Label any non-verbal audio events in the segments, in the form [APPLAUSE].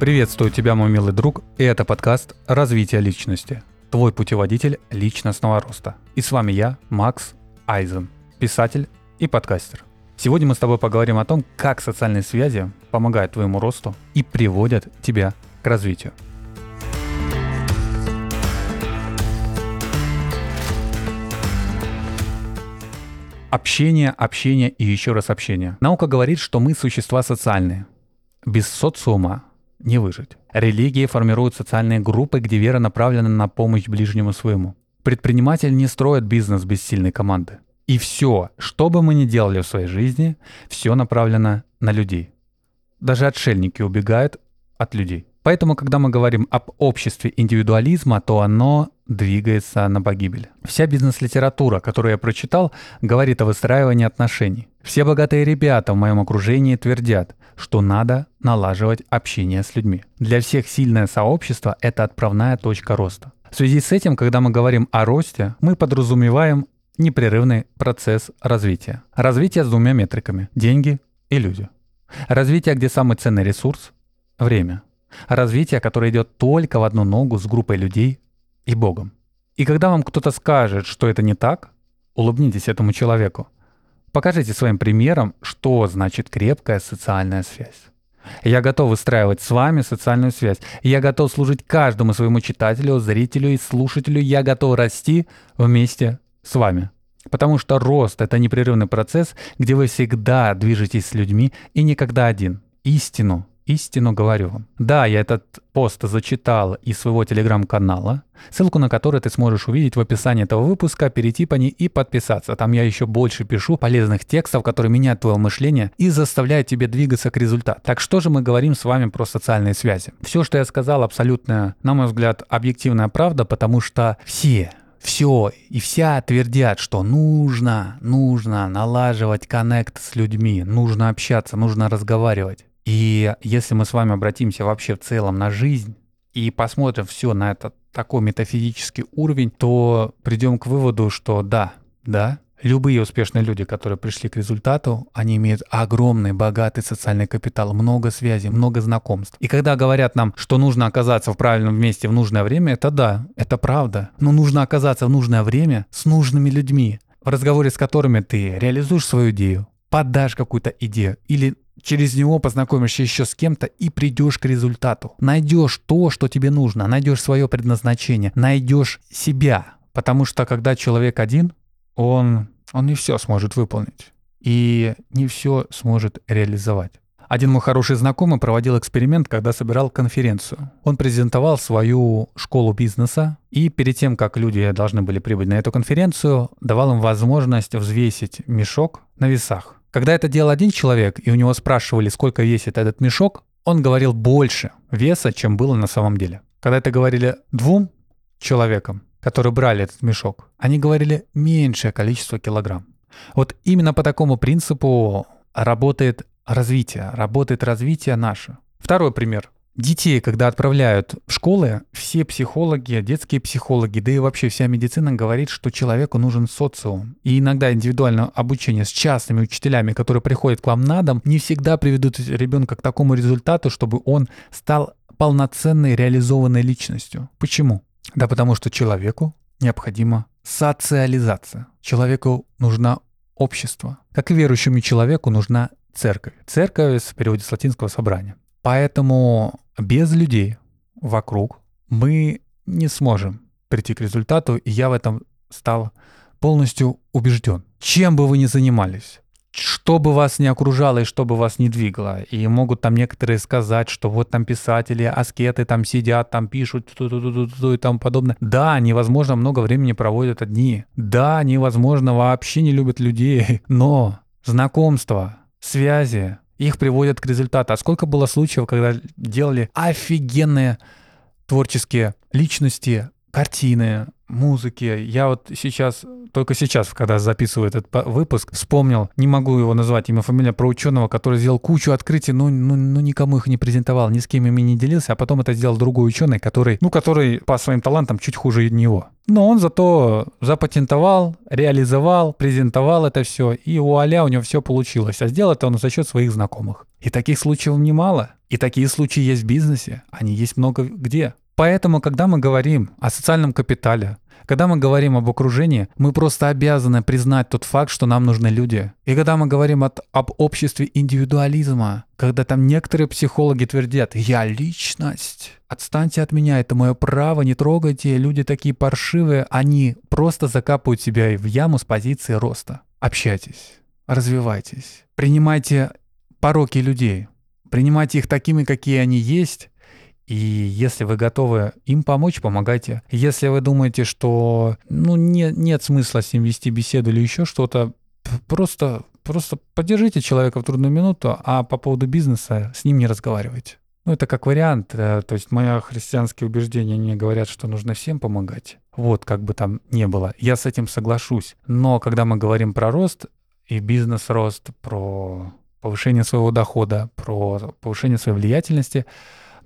Приветствую тебя, мой милый друг, и это подкаст «Развитие личности», твой путеводитель личностного роста. И с вами я, Макс Айзен, писатель и подкастер. Сегодня мы с тобой поговорим о том, как социальные связи помогают твоему росту и приводят тебя к развитию. Общение, общение и еще раз общение. Наука говорит, что мы существа социальные. Без социума не выжить. Религии формируют социальные группы, где вера направлена на помощь ближнему своему. Предприниматель не строит бизнес без сильной команды. И все, что бы мы ни делали в своей жизни, все направлено на людей. Даже отшельники убегают от людей. Поэтому, когда мы говорим об обществе индивидуализма, то оно двигается на погибель. Вся бизнес-литература, которую я прочитал, говорит о выстраивании отношений. Все богатые ребята в моем окружении твердят, что надо налаживать общение с людьми. Для всех сильное сообщество – это отправная точка роста. В связи с этим, когда мы говорим о росте, мы подразумеваем непрерывный процесс развития. Развитие с двумя метриками – деньги и люди. Развитие, где самый ценный ресурс – время. Развитие, которое идет только в одну ногу с группой людей и Богом. И когда вам кто-то скажет, что это не так, улыбнитесь этому человеку. Покажите своим примером, что значит крепкая социальная связь. Я готов выстраивать с вами социальную связь. Я готов служить каждому своему читателю, зрителю и слушателю. Я готов расти вместе с вами. Потому что рост — это непрерывный процесс, где вы всегда движетесь с людьми и никогда один. Истину истину говорю вам. Да, я этот пост зачитал из своего телеграм-канала, ссылку на который ты сможешь увидеть в описании этого выпуска, перейти по ней и подписаться. Там я еще больше пишу полезных текстов, которые меняют твое мышление и заставляют тебе двигаться к результату. Так что же мы говорим с вами про социальные связи? Все, что я сказал, абсолютно, на мой взгляд, объективная правда, потому что все все и вся твердят, что нужно, нужно налаживать коннект с людьми, нужно общаться, нужно разговаривать. И если мы с вами обратимся вообще в целом на жизнь и посмотрим все на этот такой метафизический уровень, то придем к выводу, что да, да, любые успешные люди, которые пришли к результату, они имеют огромный, богатый социальный капитал, много связей, много знакомств. И когда говорят нам, что нужно оказаться в правильном месте в нужное время, это да, это правда. Но нужно оказаться в нужное время с нужными людьми, в разговоре с которыми ты реализуешь свою идею, подашь какую-то идею или через него познакомишься еще с кем-то и придешь к результату. Найдешь то, что тебе нужно, найдешь свое предназначение, найдешь себя. Потому что когда человек один, он, он не все сможет выполнить и не все сможет реализовать. Один мой хороший знакомый проводил эксперимент, когда собирал конференцию. Он презентовал свою школу бизнеса, и перед тем, как люди должны были прибыть на эту конференцию, давал им возможность взвесить мешок на весах. Когда это делал один человек, и у него спрашивали, сколько весит этот мешок, он говорил больше веса, чем было на самом деле. Когда это говорили двум человекам, которые брали этот мешок, они говорили меньшее количество килограмм. Вот именно по такому принципу работает развитие, работает развитие наше. Второй пример. Детей, когда отправляют в школы, все психологи, детские психологи, да и вообще вся медицина говорит, что человеку нужен социум. И иногда индивидуальное обучение с частными учителями, которые приходят к вам на дом, не всегда приведут ребенка к такому результату, чтобы он стал полноценной реализованной личностью. Почему? Да потому что человеку необходима социализация. Человеку нужна общество. Как и верующему человеку нужна церковь. Церковь в переводе с латинского собрания. Поэтому без людей вокруг мы не сможем прийти к результату, и я в этом стал полностью убежден. Чем бы вы ни занимались, что бы вас не окружало и что бы вас не двигало. И могут там некоторые сказать, что вот там писатели, аскеты там сидят, там пишут ту -ту -ту -ту и тому подобное. Да, невозможно много времени проводят одни. Да, невозможно вообще не любят людей. [LAUGHS] Но знакомства, связи, их приводят к результату. А сколько было случаев, когда делали офигенные творческие личности, картины, музыки. Я вот сейчас, только сейчас, когда записываю этот выпуск, вспомнил, не могу его назвать, имя, фамилия, про ученого, который сделал кучу открытий, но, ну, ну, никому их не презентовал, ни с кем ими не делился, а потом это сделал другой ученый, который, ну, который по своим талантам чуть хуже него. Но он зато запатентовал, реализовал, презентовал это все, и у Аля у него все получилось. А сделал это он за счет своих знакомых. И таких случаев немало. И такие случаи есть в бизнесе. Они есть много где. Поэтому, когда мы говорим о социальном капитале, когда мы говорим об окружении, мы просто обязаны признать тот факт, что нам нужны люди. И когда мы говорим от, об обществе индивидуализма, когда там некоторые психологи твердят «я личность», отстаньте от меня, это мое право, не трогайте, люди такие паршивые, они просто закапывают себя в яму с позиции роста. Общайтесь, развивайтесь, принимайте пороки людей, принимайте их такими, какие они есть, и если вы готовы им помочь, помогайте. Если вы думаете, что ну, не, нет смысла с ним вести беседу или еще что-то, просто, просто поддержите человека в трудную минуту, а по поводу бизнеса с ним не разговаривайте. Ну, это как вариант. Э, то есть мои христианские убеждения не говорят, что нужно всем помогать. Вот, как бы там ни было. Я с этим соглашусь. Но когда мы говорим про рост и бизнес-рост, про повышение своего дохода, про повышение своей влиятельности,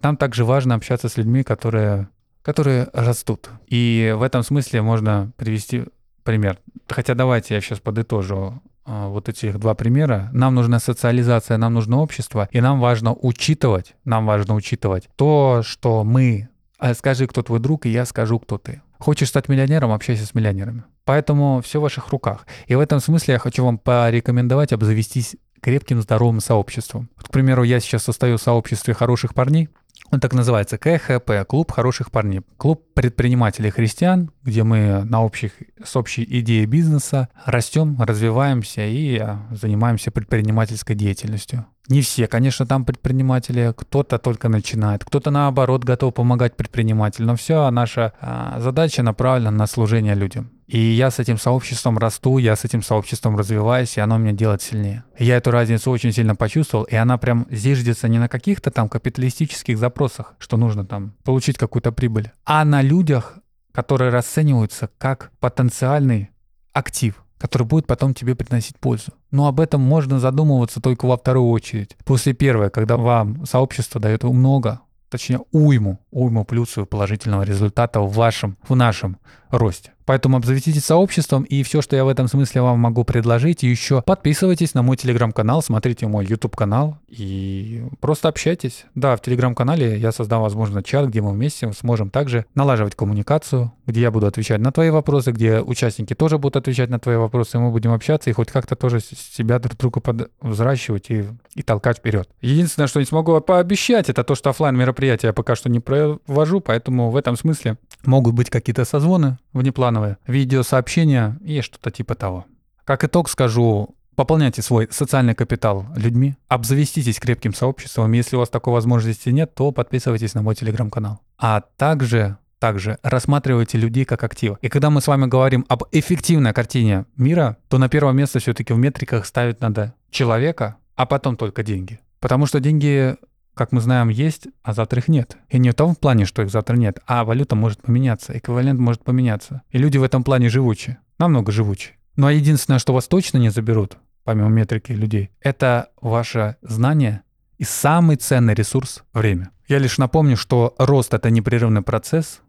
там также важно общаться с людьми, которые, которые растут. И в этом смысле можно привести пример. Хотя давайте я сейчас подытожу а, вот этих два примера. Нам нужна социализация, нам нужно общество, и нам важно учитывать, нам важно учитывать то, что мы, а, скажи, кто твой друг, и я скажу, кто ты. Хочешь стать миллионером, общайся с миллионерами. Поэтому все в ваших руках. И в этом смысле я хочу вам порекомендовать обзавестись крепким, здоровым сообществом. Вот, к примеру, я сейчас состою в сообществе хороших парней, он так называется КХП, Клуб хороших парней. Клуб предпринимателей христиан, где мы на общих, с общей идеей бизнеса растем, развиваемся и а, занимаемся предпринимательской деятельностью. Не все, конечно, там предприниматели, кто-то только начинает, кто-то наоборот готов помогать предпринимателю, но все наша а, задача направлена на служение людям. И я с этим сообществом расту, я с этим сообществом развиваюсь, и оно меня делает сильнее. Я эту разницу очень сильно почувствовал, и она прям зиждется не на каких-то там капиталистических запросах, что нужно там получить какую-то прибыль, а на людях, которые расцениваются как потенциальный актив, который будет потом тебе приносить пользу. Но об этом можно задумываться только во вторую очередь. После первой, когда вам сообщество дает много, точнее уйму, уйму плюсов положительного результата в вашем, в нашем росте. Поэтому обзаведитесь сообществом, и все, что я в этом смысле вам могу предложить, еще подписывайтесь на мой телеграм-канал, смотрите мой YouTube-канал и просто общайтесь. Да, в телеграм-канале я создам, возможно, чат, где мы вместе сможем также налаживать коммуникацию, где я буду отвечать на твои вопросы, где участники тоже будут отвечать на твои вопросы, и мы будем общаться и хоть как-то тоже себя друг другу под... взращивать и, и толкать вперед. Единственное, что не смогу пообещать, это то, что офлайн мероприятия я пока что не провожу, поэтому в этом смысле могут быть какие-то созвоны внеплановые, видеосообщения и что-то типа того. Как итог скажу, пополняйте свой социальный капитал людьми, обзавеститесь крепким сообществом. Если у вас такой возможности нет, то подписывайтесь на мой телеграм-канал. А также также рассматривайте людей как активы. И когда мы с вами говорим об эффективной картине мира, то на первое место все-таки в метриках ставить надо человека, а потом только деньги. Потому что деньги как мы знаем, есть, а завтра их нет. И не в том плане, что их завтра нет, а валюта может поменяться, эквивалент может поменяться. И люди в этом плане живучи, намного живучи. Ну а единственное, что вас точно не заберут, помимо метрики людей, это ваше знание и самый ценный ресурс — время. Я лишь напомню, что рост — это непрерывный процесс,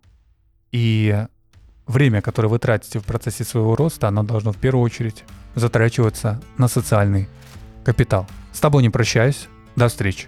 и время, которое вы тратите в процессе своего роста, оно должно в первую очередь затрачиваться на социальный капитал. С тобой не прощаюсь. До встречи.